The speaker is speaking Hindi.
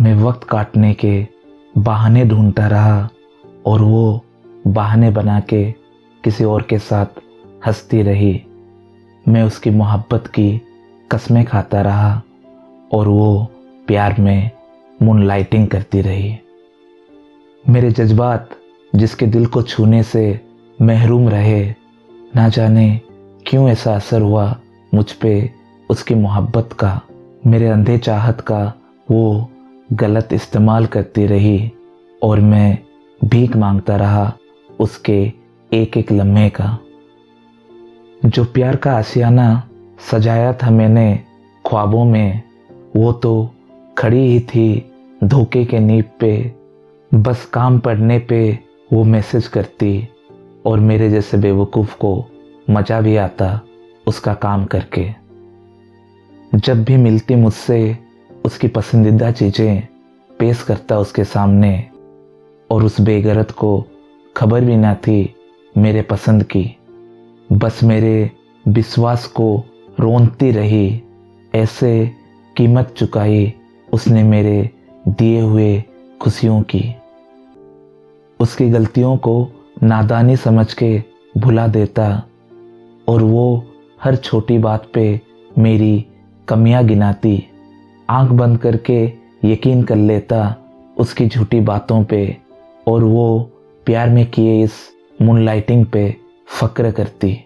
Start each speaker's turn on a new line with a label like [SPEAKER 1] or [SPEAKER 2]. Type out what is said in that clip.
[SPEAKER 1] मैं वक्त काटने के बहाने ढूंढता रहा और वो बहाने बना के किसी और के साथ हंसती रही। मैं उसकी मोहब्बत की कस्में खाता रहा और वो प्यार में मून लाइटिंग करती रही। मेरे जज्बात जिसके दिल को छूने से महरूम रहे, ना जाने क्यों ऐसा असर हुआ मुझ पे उसकी मोहब्बत का, मेरे अंधे चाहत का वो गलत इस्तेमाल करती रही और मैं भीख माँगता रहा उसके एक एक लम्हे का। जो प्यार का आसियाना सजाया था मैंने ख्वाबों में, वो तो खड़ी ही थी धोखे के नीप पे, बस काम पड़ने पे वो मैसेज करती और मेरे जैसे बेवकूफ़ को मज़ा भी आता उसका काम करके। जब भी मिलती मुझसे उसकी पसंदीदा चीज़ें पेश करता उसके सामने और उस बेगरत को खबर भी ना थी मेरे पसंद की। बस मेरे विश्वास को रोनती रही, ऐसे कीमत चुकाई उसने मेरे दिए हुए खुशियों की। उसकी गलतियों को नादानी समझ के भुला देता और वो हर छोटी बात पे मेरी कमियाँ गिनाती। आँख बंद करके यकीन कर लेता उसकी झूठी बातों पे और वो प्यार में किए इस मूनलाइटिंग पे फक्र करती।